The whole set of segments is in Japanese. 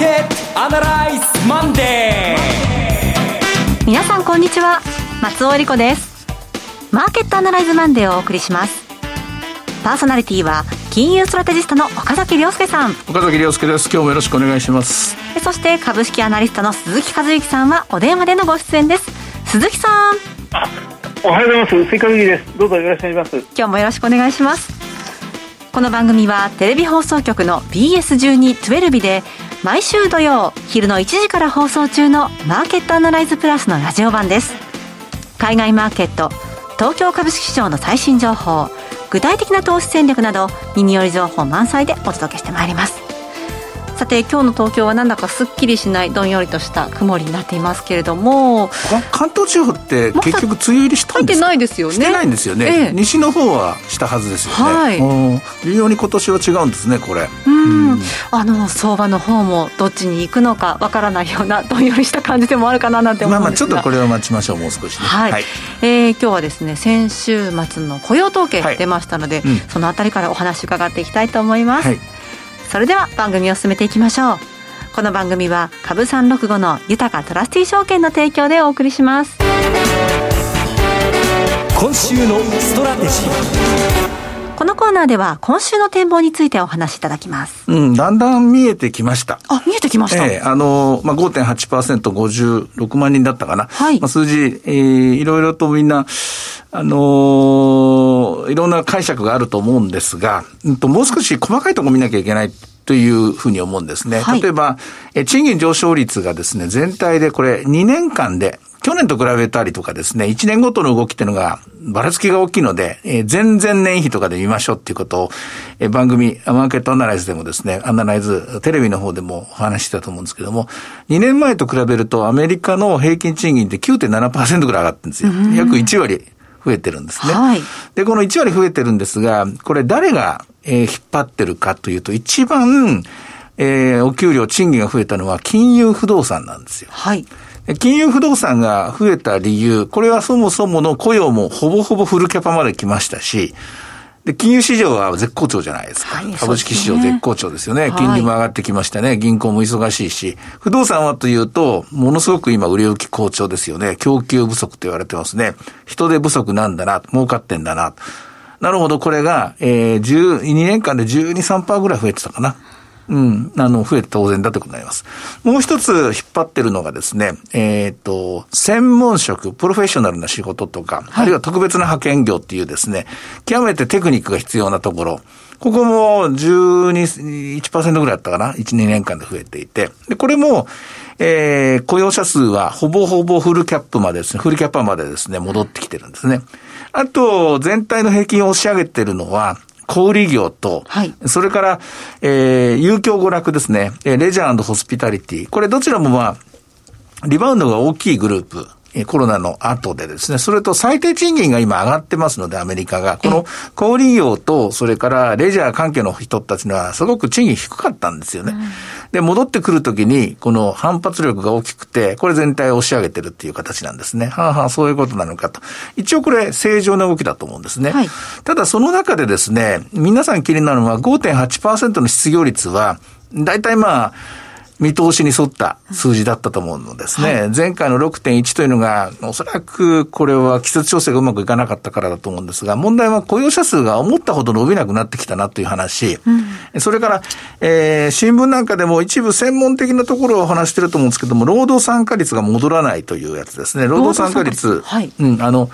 ケットアナライズマンデー。皆さんこんにちは。松尾英里子です。マーケットアナライズマンデーをお送りします。パーソナリティは金融ストラテジストの岡崎良介さん。岡崎良介です。今日もよろしくお願いします。そして株式アナリストの鈴木一之さんはお電話でのご出演です。鈴木さん。おはようございます。鈴木一之です。どうぞよろしくお願いします。今日もよろしくお願いします。この番組はテレビ放送局の BS1212 で毎週土曜昼の1時から放送中のマーケットアナライズプラスのラジオ版です。海外マーケット東京株式市場の最新情報具体的な投資戦略など耳寄り情報満載でお届けしてまいります。さて今日の東京はなんだかすっきりしないどんよりとした曇りになっていますけれども関東地方って結局梅雨入りしたんですか？入ってないですよね。してないんですよね、ええ、西の方はしたはずですよね、はい、微妙に今年は違うんですねこれ。うん。あの相場の方もどっちに行くのかわからないようなどんよりした感じでもあるかななんて思うんですが。まあまあちょっとこれは待ちましょうもう少し、ね、はい、はい、えー、今日はですね先週末の雇用統計出ましたので、はいうん、そのあたりからお話伺っていきたいと思います、はいそれでは番組を進めていきましょう。この番組は株三六五の豊かトラスティ証券の提供でお送りします。今週のストラテジー。このコーナーでは今週の展望についてお話しいただきます。うん、だんだん見えてきました。あ、見えてきました。ええー、あの、まあ、5.8%、56万人だったかな。はい。まあ、数字、えー、いろいろとみんな、あのー、いろんな解釈があると思うんですが、うんと、もう少し細かいところ見なきゃいけないというふうに思うんですね。はい、例えば、え賃金上昇率がですね、全体でこれ2年間で、去年と比べたりとかですね、1年ごとの動きっていうのが、ばらつきが大きいので、えー、前々年比とかで見ましょうっていうことを、えー、番組、マーケットアナライズでもですね、アナライズ、テレビの方でもお話してたと思うんですけども、2年前と比べるとアメリカの平均賃金って9.7%ぐらい上がってるんですよ。約1割増えてるんですね。はい、で、この1割増えてるんですが、これ誰が、えー、引っ張ってるかというと、一番、えー、お給料、賃金が増えたのは金融不動産なんですよ。はい。金融不動産が増えた理由、これはそもそもの雇用もほぼほぼフルキャパまで来ましたし、で、金融市場は絶好調じゃないですか。はい、株式市場絶好調ですよね。金利も上がってきましたね。銀行も忙しいし。不動産はというと、ものすごく今売れ行き好調ですよね。供給不足と言われてますね。人手不足なんだな、儲かってんだな。なるほど、これが、えー、12年間で12、3%ぐらい増えてたかな。うん、あの、増えて当然だということになります。もう一つ引っ張ってるのがですね、えっ、ー、と、専門職、プロフェッショナルな仕事とか、はい、あるいは特別な派遣業っていうですね、極めてテクニックが必要なところ、ここも12、1%ぐらいだったかな ?1、2年間で増えていて。で、これも、えー、雇用者数はほぼほぼフルキャップまでですね、フルキャッパーまでですね、戻ってきてるんですね。あと、全体の平均を押し上げてるのは、小売業と、はい、それから、えー、有教娯楽ですね、レジャーホスピタリティ。これどちらもまあ、リバウンドが大きいグループ。コロナの後でですね、それと最低賃金が今上がってますので、アメリカが。この小売業と、それからレジャー関係の人たちにはすごく賃金低かったんですよね。うん、で、戻ってくるときに、この反発力が大きくて、これ全体を押し上げてるっていう形なんですね。はあはあ、そういうことなのかと。一応これ正常な動きだと思うんですね。はい、ただその中でですね、皆さん気になるのは5.8%の失業率は、大体まあ、見通しに沿った数字だったと思うのですね。はい、前回の6.1というのが、おそらくこれは季節調整がうまくいかなかったからだと思うんですが、問題は雇用者数が思ったほど伸びなくなってきたなという話。うん、それから、えー、新聞なんかでも一部専門的なところを話してると思うんですけども、労働参加率が戻らないというやつですね。労働参加率？はい。うん、あの、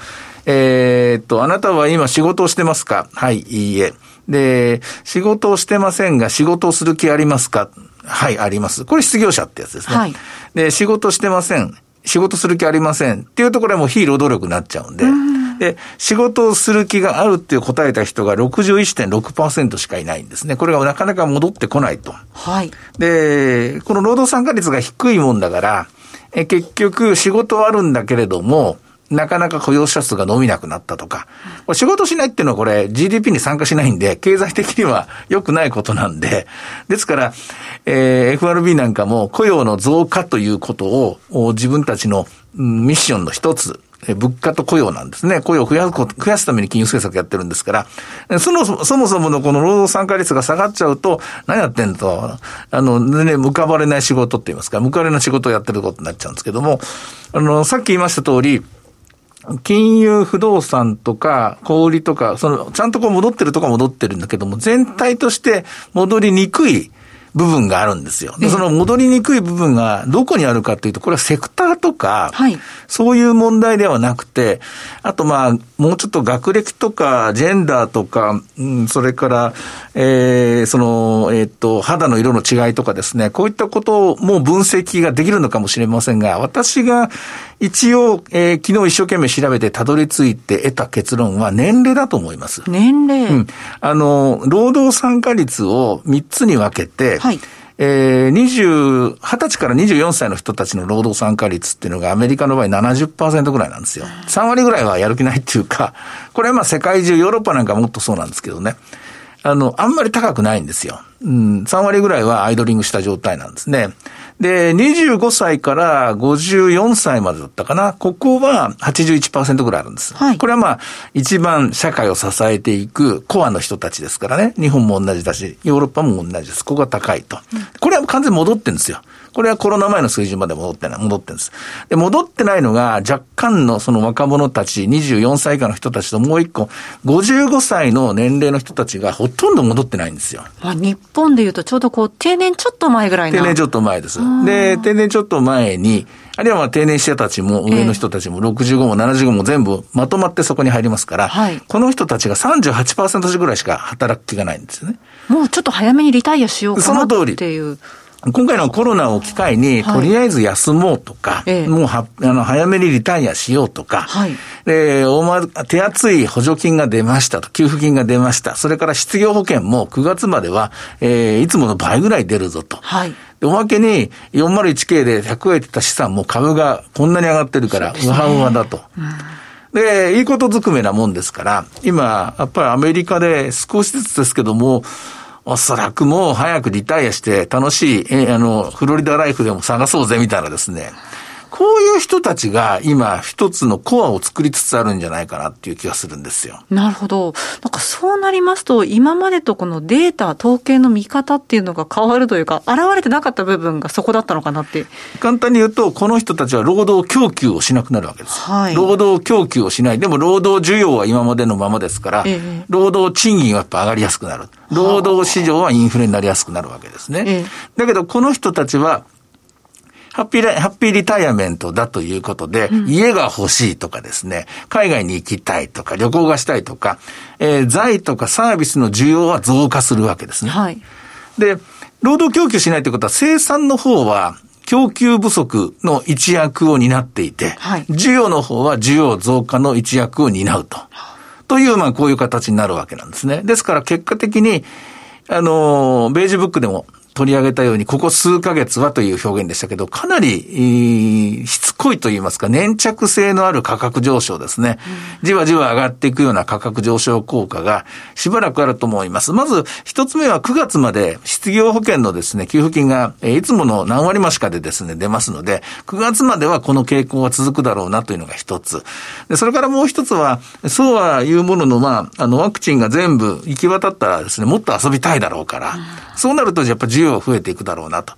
えー、っと、あなたは今仕事をしてますか？はい、いいえ。で、仕事をしてませんが、仕事をする気ありますか？はい、あります。これ失業者ってやつですね。はい。で、仕事してません。仕事する気ありません。っていうところはもう非労働力になっちゃうんで。うんで、仕事をする気があるっていう答えた人が61.6%しかいないんですね。これがなかなか戻ってこないと。はい。で、この労働参加率が低いもんだから、え結局仕事はあるんだけれども、なかなか雇用者数が伸びなくなったとか、これ仕事しないっていうのはこれ GDP に参加しないんで、経済的には良くないことなんで、ですから、えー、FRB なんかも雇用の増加ということを自分たちのミッションの一つ、物価と雇用なんですね。雇用を増やす増やすために金融政策やってるんですから、その、そもそもそものこの労働参加率が下がっちゃうと、何やってんと、あの、ね、向かばれない仕事って言いますか、向かわれない仕事をやってることになっちゃうんですけども、あの、さっき言いました通り、金融不動産とか、小売とか、その、ちゃんとこう戻ってるとか戻ってるんだけども、全体として戻りにくい部分があるんですよ。で、その戻りにくい部分がどこにあるかというと、これはセクターとか、はい、そういう問題ではなくて、あとまあ、もうちょっと学歴とか、ジェンダーとか、うん、それから、えー、その、えっ、ー、と、肌の色の違いとかですね、こういったことも分析ができるのかもしれませんが、私が一応、えー、昨日一生懸命調べてたどり着いて得た結論は年齢だと思います。年齢うん。あの、労働参加率を3つに分けて、はい。えー、20、20歳から24歳の人たちの労働参加率っていうのがアメリカの場合70%ぐらいなんですよ。3割ぐらいはやる気ないっていうか、これはまあ世界中、ヨーロッパなんかもっとそうなんですけどね。あの、あんまり高くないんですよ。うん、3割ぐらいはアイドリングした状態なんですね。で、25歳から54歳までだったかな。ここは81%ぐらいあるんです。はい、これはまあ、一番社会を支えていくコアの人たちですからね。日本も同じだし、ヨーロッパも同じです。ここが高いと。これは完全に戻ってるんですよ。これはコロナ前の水準まで戻ってない、戻ってるんです。で、戻ってないのが若干のその若者たち、24歳以下の人たちともう一個、55歳の年齢の人たちがほとんど戻ってないんですよ。まあ、日本でいうとちょうどこう定年ちょっと前ぐらいな。定年ちょっと前です。で、定年ちょっと前に、あるいはまあ定年者たちも、上の人たちも65も75も全部まとまってそこに入りますから、はい、この人たちが38%ぐらいしか働く気がないんですよね。もうちょっと早めにリタイアしようかなっていう。その通り。今回のコロナを機会に、とりあえず休もうとか、はい、もうはあの早めにリタイアしようとか、はい、で大ま、手厚い補助金が出ましたと、給付金が出ました。それから失業保険も9月までは、えー、いつもの倍ぐらい出るぞと。はいおまけに 401K で100円ってた資産も株がこんなに上がってるから、うわうわだと。で、いいことずくめなもんですから、今、やっぱりアメリカで少しずつですけども、おそらくもう早くリタイアして楽しい、えあの、フロリダライフでも探そうぜみたいなですね。こういう人たちが今一つのコアを作りつつあるんじゃないかなっていう気がするんですよ。なるほど。なんかそうなりますと、今までとこのデータ、統計の見方っていうのが変わるというか、現れてなかった部分がそこだったのかなって。簡単に言うと、この人たちは労働供給をしなくなるわけです。はい。労働供給をしない。でも労働需要は今までのままですから、ええ、労働賃金はやっぱ上がりやすくなる。労働市場はインフレになりやすくなるわけですね。え、だけど、この人たちは、ハッピーハッピーリタイアメントだということで、うん、家が欲しいとかですね、海外に行きたいとか、旅行がしたいとか、えー、財とかサービスの需要は増加するわけですね。はい。で、労働供給しないということは、生産の方は、供給不足の一役を担っていて、はい、需要の方は需要増加の一役を担うと。という、まあ、こういう形になるわけなんですね。ですから結果的に、あの、ベージュブックでも取り上げたように、ここ数ヶ月はという表現でしたけど、かなり、しつこいと言いますか、粘着性のある価格上昇ですね。じわじわ上がっていくような価格上昇効果がしばらくあると思います。まず、一つ目は9月まで失業保険のですね、給付金が、いつもの何割増しかでですね、出ますので、9月まではこの傾向が続くだろうなというのが一つ。で、それからもう一つは、そうはいうものの、まあ、あの、ワクチンが全部行き渡ったらですね、もっと遊びたいだろうから、そうなるとやっぱ需要は増えていくだろうなと。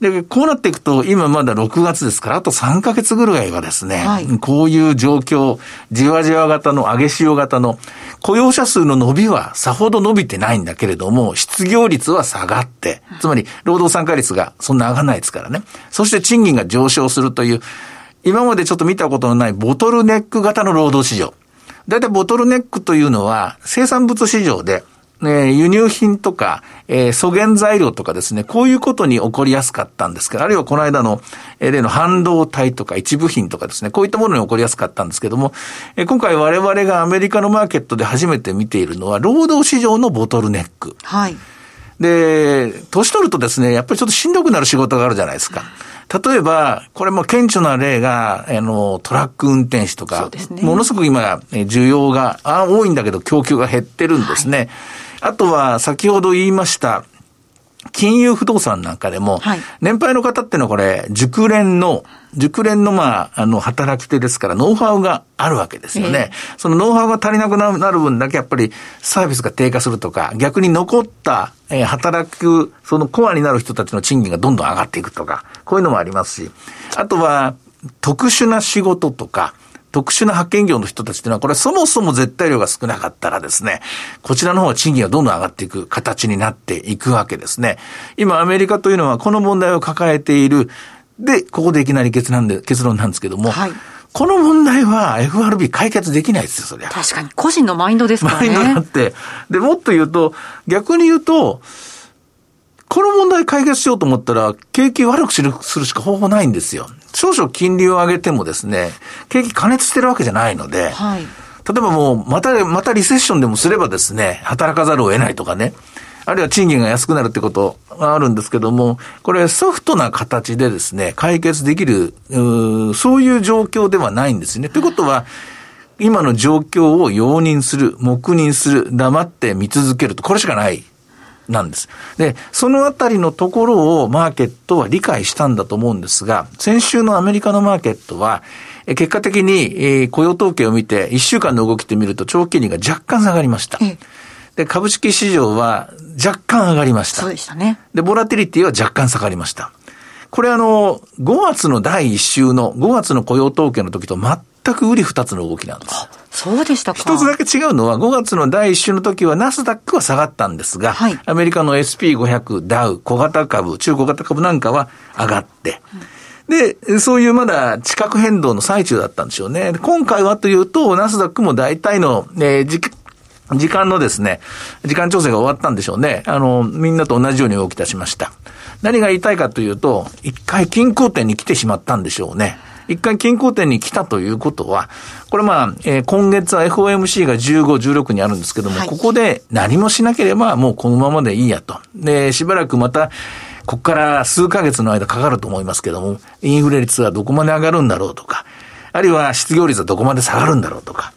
で、こうなっていくと、今まだ6月ですから、あと3ヶ月ぐらいはですね、はい、こういう状況、じわじわ型の上げ潮型の雇用者数の伸びはさほど伸びてないんだけれども、失業率は下がって、つまり労働参加率がそんな上がらないですからね。そして賃金が上昇するという、今までちょっと見たことのないボトルネック型の労働市場。だいたいボトルネックというのは生産物市場でえ輸入品とか、えー、素原材料とかですね、こういうことに起こりやすかったんですけど、あるいはこの間の、えー、例の半導体とか一部品とかですね、こういったものに起こりやすかったんですけども、えー、今回我々がアメリカのマーケットで初めて見ているのは、労働市場のボトルネック。はい。で、年取るとですね、やっぱりちょっとしんどくなる仕事があるじゃないですか。例えば、これも顕著な例が、あの、トラック運転手とか、ね、ものすごく今、需要が多いんだけど供給が減ってるんですね。はいあとは、先ほど言いました、金融不動産なんかでも、はい、年配の方っていうのはこれ、熟練の、熟練のまあ、あの、働き手ですから、ノウハウがあるわけですよね。えー、そのノウハウが足りなくなる分だけやっぱりサービスが低下するとか、逆に残った、えー、働く、そのコアになる人たちの賃金がどんどん上がっていくとか、こういうのもありますし、あとは、特殊な仕事とか、特殊な派遣業の人たちっていうのは、これそもそも絶対量が少なかったらですね、こちらの方は賃金がどんどん上がっていく形になっていくわけですね。今アメリカというのはこの問題を抱えている。で、ここでいきなり結論で結論なんですけども、はい、この問題は FRB 解決できないですよ、そりゃ。確かに。個人のマインドですからね。マインドだって。で、もっと言うと、逆に言うと、この問題解決しようと思ったら、景気悪くするしか方法ないんですよ。少々金利を上げてもですね、景気加熱してるわけじゃないので、はい、例えばもう、また、またリセッションでもすればですね、働かざるを得ないとかね、あるいは賃金が安くなるってことがあるんですけども、これソフトな形でですね、解決できる、うそういう状況ではないんですね。ということは、今の状況を容認する、黙認する、黙って見続けると、これしかないなんです。で、そのあたりのところをマーケットは理解したんだと思うんですが、先週のアメリカのマーケットは、結果的に雇用統計を見て、1週間の動きって見ると長期金利が若干下がりました。で、株式市場は若干上がりました。そうでしたね。で、ボラティリティは若干下がりました。これあの、5月の第1週の、5月の雇用統計の時と全く売り二つの動きなんです。そうでしたか。一つだけ違うのは、5月の第一週の時はナスダックは下がったんですが、はい、アメリカの SP500、ダウ、小型株、中小型株なんかは上がって、で、そういうまだ地殻変動の最中だったんでしょうね。今回はというと、ナスダックも大体の、えー、時時間のですね、時間調整が終わったんでしょうね。あの、みんなと同じように動き出しました。何が言いたいかというと、一回均衡点に来てしまったんでしょうね。一回均衡点に来たということは、これまあ、えー、今月は FOMC が15、16にあるんですけども、はい、ここで何もしなければもうこのままでいいやと。で、しばらくまた、ここから数ヶ月の間かかると思いますけども、インフレ率はどこまで上がるんだろうとか、あるいは失業率はどこまで下がるんだろうとか、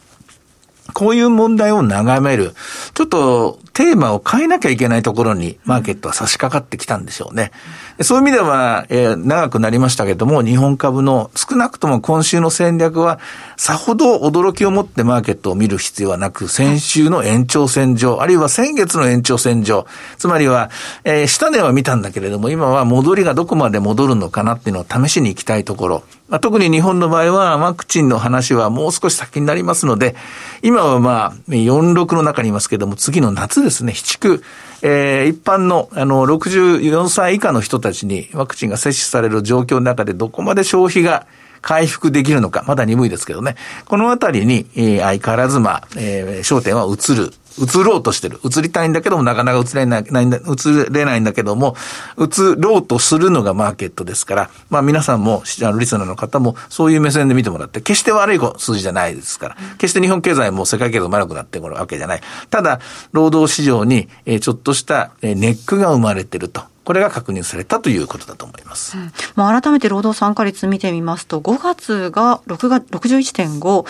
こういう問題を眺める、ちょっとテーマを変えなきゃいけないところにマーケットは差し掛かってきたんでしょうね。そういう意味では、えー、長くなりましたけども、日本株の少なくとも今週の戦略は、さほど驚きを持ってマーケットを見る必要はなく、先週の延長線上、あるいは先月の延長線上、つまりは、えー、下値は見たんだけれども、今は戻りがどこまで戻るのかなっていうのを試しに行きたいところ。まあ、特に日本の場合はワクチンの話はもう少し先になりますので、今はまあ、46の中にいますけども、次の夏ですね、七区、えー、一般の、あの、64歳以下の人たちにワクチンが接種される状況の中でどこまで消費が回復できるのか、まだ鈍いですけどね。このあたりに、えー、相変わらず、まあ、えー、焦点は移る移ろうとしてる。移りたいんだけども、なかなか移れない、ないんだ、移れないんだけども、移ろうとするのがマーケットですから、まあ皆さんも、あの、リスナーの方も、そういう目線で見てもらって、決して悪い数字じゃないですから、決して日本経済も世界経済も悪くなってくるわけじゃない。ただ、労働市場に、え、ちょっとした、え、ネックが生まれてると。これが確認されたということだと思います。うん、まあ、改めて労働参加率見てみますと、5月が6月61.5、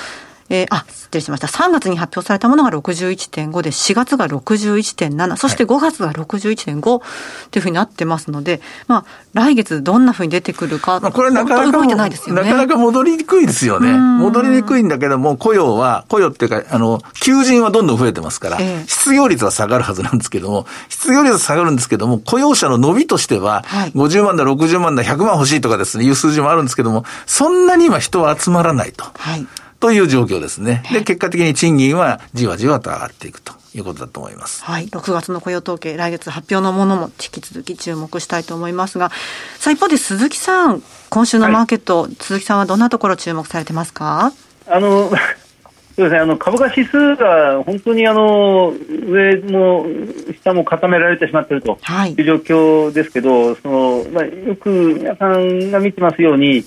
えー、あ、失礼しました。3月に発表されたものが61.5で、4月が61.7、そして5月が61.5というふうになってますので、まあ、来月どんなふうに出てくるか、まあ、これなかなか、ね、なかなか戻りにくいですよね。戻りにくいんだけども、雇用は、雇用っていうか、あの、求人はどんどん増えてますから、えー、失業率は下がるはずなんですけども、失業率は下がるんですけども、雇用者の伸びとしては、はい、50万だ、60万だ、100万欲しいとかですね、いう数字もあるんですけども、そんなに今人は集まらないと。はいという状況ですね。で、結果的に賃金はじわじわと上がっていくと。いうことだと思います。はい。6月の雇用統計、来月発表のものも引き続き注目したいと思いますが、さあ一方で鈴木さん、今週のマーケット、はい、鈴木さんはどんなところ注目されてますか？あの、そうですね、あの株価指数が本当にあの上も下も固められてしまっているという状況ですけど、はい、そのまあ、よく皆さんが見てますように、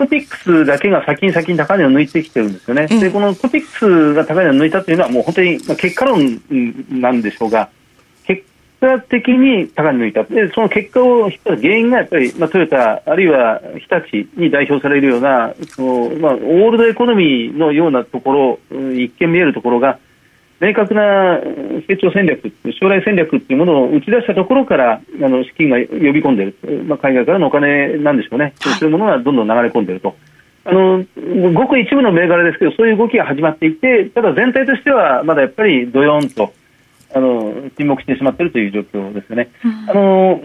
トピックスだけが先に先に高値を抜いてきてるんですよね、うん、でこのトピックスが高値を抜いたというのは、もう本当に結果論なんでしょうが、結果的に高値を抜いた、でその結果を引った原因がやっぱり、まあ、トヨタ、あるいは日立に代表されるような、そのまあ、オールドエコノミーのようなところ、一見見えるところが、明確な成長戦略、将来戦略っていうものを打ち出したところからあの資金が呼び込んでいる、まあ、海外からのお金なんでしょうね、はい、そういうものがどんどん流れ込んでいると。あのごく一部の銘柄ですけど、そういう動きが始まっていて、ただ全体としては、まだやっぱりどよんとあの沈黙してしまっているという状況ですよね。うん、あの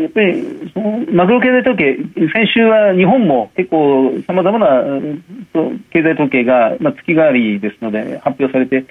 やっぱりそのマクロ経済統計、先週は日本も結構さまざまな経済統計が、まあ、月替わりですので発表されて、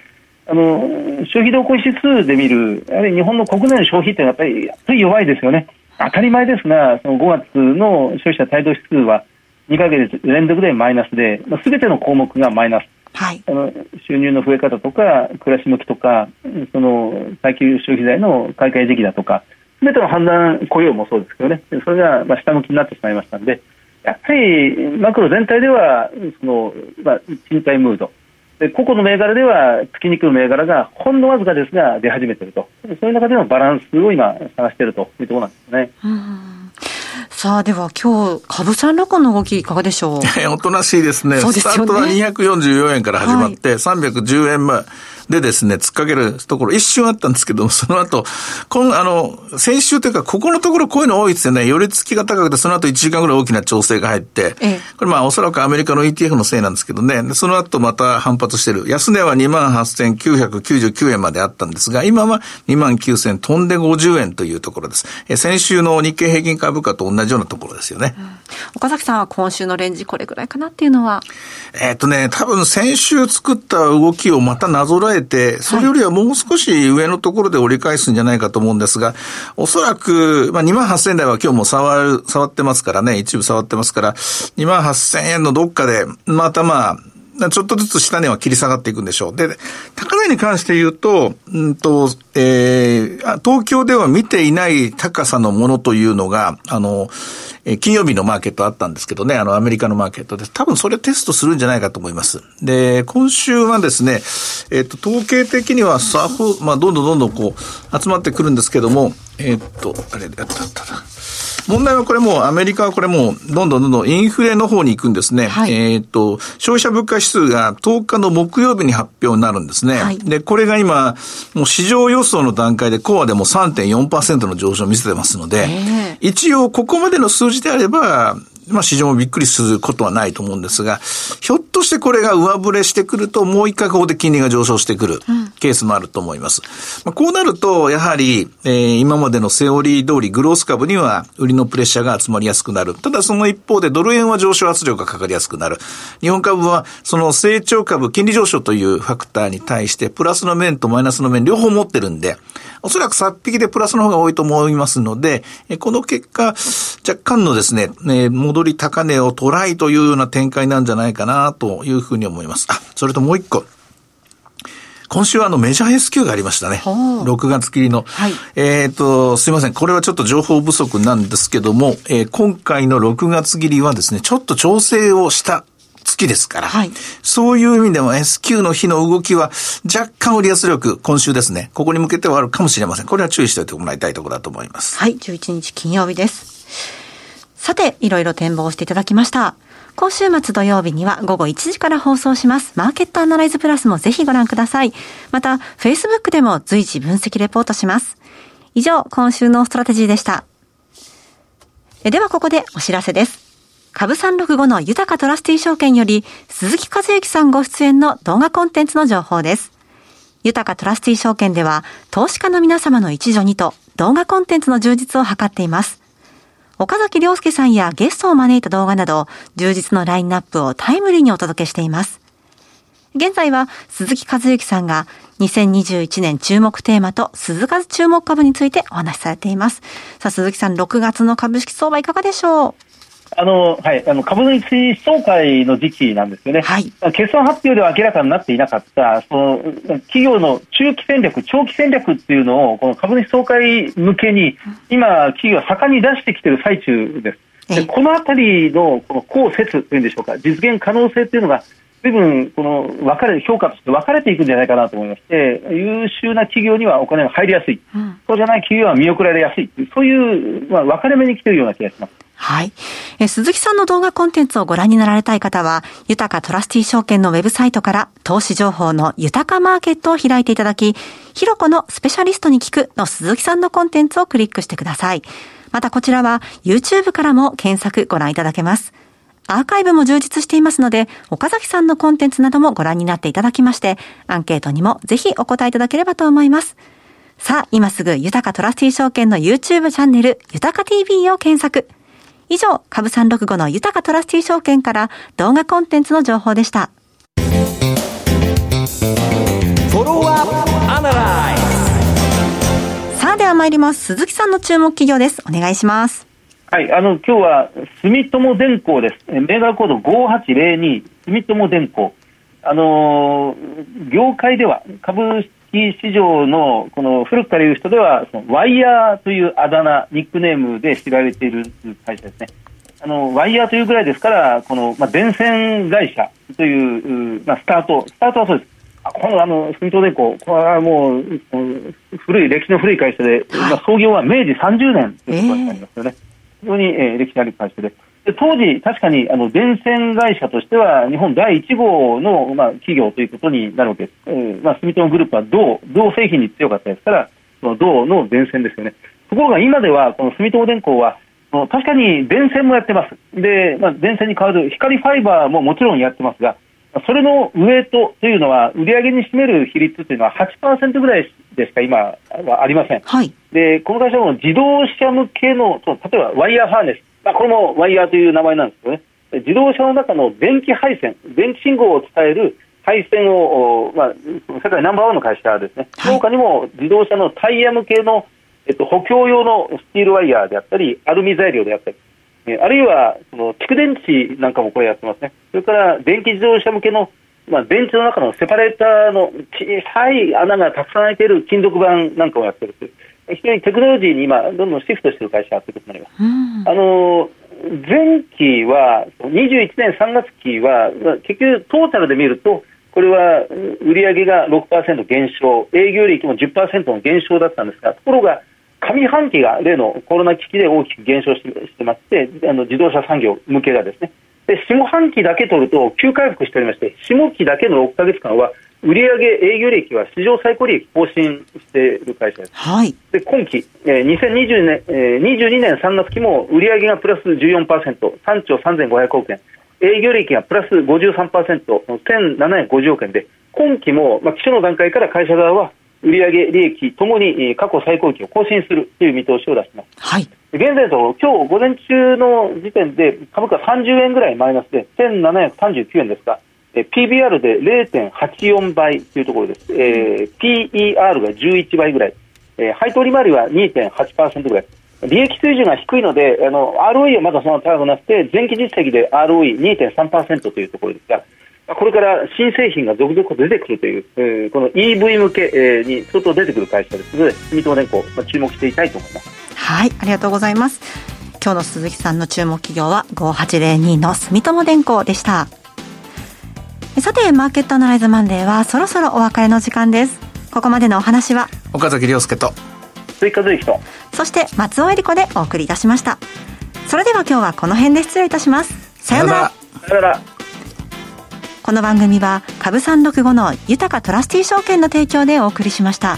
あの消費動向指数で見る、やはり日本の国内の消費ってやっぱりやっぱり弱いですよね。当たり前ですが、その5月の消費者態度指数は2か月連続でマイナスで、す、まあ、べ、ての項目がマイナス。はい、あの収入の増え方とか、暮らし向きとか、その耐久消費財の買い替え時期だとか、すべての判断、雇用もそうですけどね、それがまあ下向きになってしまいましたので、やっぱりマクロ全体では、そのまあ、賃貸ムード、で個々の銘柄では、月に来る銘柄がほんのわずかですが出始めていると、そういう中でのバランスを今、探しているというところなんですね。さあ、では今日、株三六の動きいかがでしょう？おとなしいですね。すねスタートは244円から始まって、はい、310円前。でですね、突っかけるところ一瞬あったんですけども、その後、今、あの、先週というか、ここのところこういうの多いですよね。寄り付きが高くて、その後1時間ぐらい大きな調整が入って、ええ、これまあおそらくアメリカの ETF のせいなんですけどね、その後また反発してる。安値は28,999円まであったんですが、今は29,000飛んで50円というところです。え先週の日経平均株価と同じようなところですよね。うん、岡崎さんは今週のレンジこれぐらいかなっていうのは？えっとね、多分先週作った動きをまたなぞらえて、それよりはもう少し上のところで折り返すんじゃないかと思うんですが、おそらく、まあ、2万8000台は今日も触る、触ってますからね、一部触ってますから、2万8000円のどっかで、またまあ、ちょっとずつ下値は切り下がっていくんでしょう。で、高値に関して言うと、うんと、えー、東京では見ていない高さのものというのが、あの、え金曜日のマーケットあったんですけどね、あの、アメリカのマーケットで、多分それテストするんじゃないかと思います。で、今週はですね、えっ、と、統計的にはサフ、まあ、どんどんどんどんこう、集まってくるんですけども、えっ、と、あれ、やったあった。問題はこれもうアメリカはこれもうどんどんどんどんインフレの方に行くんですね。はい、えっ、と、消費者物価指数が10日の木曜日に発表になるんですね。はい、で、これが今、もう市場予想の段階でコアでも3.4%の上昇を見せてますので、一応ここまでの数字であれば、まあ市場もびっくりすることはないと思うんですが、ひょっとしてこれが上振れしてくると、もう一回ここで金利が上昇してくるケースもあると思います。まあ、こうなると、やはり、えー、今までのセオリー通りグロース株には売りのプレッシャーが集まりやすくなる。ただその一方でドル円は上昇圧力がかかりやすくなる。日本株はその成長株、金利上昇というファクターに対してプラスの面とマイナスの面両方持ってるんで、おそらく札引きでプラスの方が多いと思いますので、この結果、若干のですね、戻り高値をトライというような展開なんじゃないかなというふうに思います。あ、それともう一個。今週はあのメジャー S q がありましたね。6月切りの。はい、えっ、と、すいません。これはちょっと情報不足なんですけども、えー、今回の6月切りはですね、ちょっと調整をした月ですから、はい、そういう意味でも S q の日の動きは若干売り圧力、今週ですね、ここに向けてはあるかもしれません。これは注意しておいてもらいたいところだと思います。はい、11日金曜日です。さて、いろいろ展望していただきました。今週末土曜日には午後1時から放送します。マーケットアナライズプラスもぜひご覧ください。また、Facebook でも随時分析レポートします。以上、今週のストラテジーでした。ではここでお知らせです。株365の豊トラスティ証券より、鈴木和之さんご出演の動画コンテンツの情報です。豊かトラスティ証券では、投資家の皆様の一助にと、動画コンテンツの充実を図っています。岡崎良介さんやゲストを招いた動画など、充実のラインナップをタイムリーにお届けしています。現在は鈴木和之さんが2021年注目テーマと鈴数注目株についてお話しされています。さあ鈴木さん、6月の株式相場いかがでしょう？あの、はい、あの、株主総会の時期なんですよね。はい。決算発表では明らかになっていなかった、その、企業の中期戦略、長期戦略っていうのを、この株主総会向けに、今、企業は盛んに出してきている最中です。でこのあたりの、この公説というんでしょうか、実現可能性っていうのが、随分、この、分かれ、評価として分かれていくんじゃないかなと思いまして、優秀な企業にはお金が入りやすい。うん、そうじゃない企業は見送られやすい。そういう、まあ、分かれ目に来ているような気がします。はい。え鈴木さんの動画コンテンツをご覧になられたい方は、豊かトラスティ証券のウェブサイトから投資情報の豊かマーケットを開いていただき、ひろこのスペシャリストに聞くの鈴木さんのコンテンツをクリックしてください。またこちらは YouTube からも検索ご覧いただけます。アーカイブも充実していますので、岡崎さんのコンテンツなどもご覧になっていただきまして、アンケートにもぜひお答えいただければと思います。さあ、今すぐ豊かトラスティ証券の YouTube チャンネル、豊か TV を検索。以上、株365の豊かトラスティ証券から動画コンテンツの情報でした。さあ、では参ります。鈴木さんの注目企業です。お願いします。はい、あの、今日は住友電工です。銘柄コード5802、住友電工。あのー、業界では株式市場のこの古くから言う人ではそのワイヤーというあだ名、ニックネームで知られている会社ですね。あのワイヤーというぐらいですから、この、まあ、電線会社という、まあ、スタート、スタートはそうです。このあの住友電工、これはもう古い、歴史の古い会社で、まあ、創業は明治30年ということになりますよね。非常に、えー、歴史ある会社で。で当時、確かにあの電線会社としては日本第1号の、まあ、企業ということになるわけです、えーまあ、住友グループは銅銅製品に強かったですからその銅の電線ですよね。ところが今ではこの住友電工は確かに電線もやってます。で、まあ、電線に代わる光ファイバーももちろんやってますがそれのウエイトというのは売上に占める比率というのは8%ぐらいでしか今はありません、はい、でこの会社も自動車向けの例えばワイヤーハーネスまあ、これもワイヤーという名前なんですけどね、自動車の中の電気配線、電気信号を伝える配線を、まあ、世界ナンバーワンの会社ですね、その他にも自動車のタイヤ向けの、えっと、補強用のスチールワイヤーであったり、アルミ材料であったり、えあるいはその蓄電池なんかもこれやってますね、それから電気自動車向けの、まあ、電池の中のセパレーターの小さい穴がたくさん開いている金属板なんかをやってる。非常にテクノロジーに今、どんどんシフトしている会社ということになります。あの前期は、21年3月期は、結局、トータルで見ると、これは売上が6%減少、営業利益も10%の減少だったんですが、ところが、上半期が例のコロナ危機で大きく減少してまして、あの自動車産業向けがですね、で下半期だけ取ると急回復しておりまして、下期だけの6か月間は売上営業利益は史上最高利益更新している会社です。はい。で、今期、えー、2020年、えー、22年3月期も売上がプラス14%、3兆3500億円、営業利益がプラス53%、1750億円で、今期も、まあ、基礎の段階から会社側は売上利益ともに過去最高益を更新するという見通しを出します。はい。現在と今日午前中の時点で株価30円ぐらいマイナスで1739円ですが、PBR で0.84倍というところです、えー、PER が11倍ぐらい、えー、配当利回りは2.8%ぐらい、利益水準が低いので、あの ROE はまだそんな高くなくて、前期実績で ROE2.3% というところですが、これから新製品が続々と出てくるという、えー、この EV 向け、えー、に相当出てくる会社ですので、住友電工、まあ、注目していきたいと思います。はい、ありがとうございます。今日の鈴木さんの注目企業は5802の住友電工でした。さて、マーケットアナライズマンデーはそろそろお別れの時間です。ここまでのお話は、岡崎亮介と、追加随と、そして松尾恵理子でお送りいたしました。それでは今日はこの辺で失礼いたします。さようなら。さよなら。この番組は株三六五の豊かトラスティ証券の提供でお送りしました。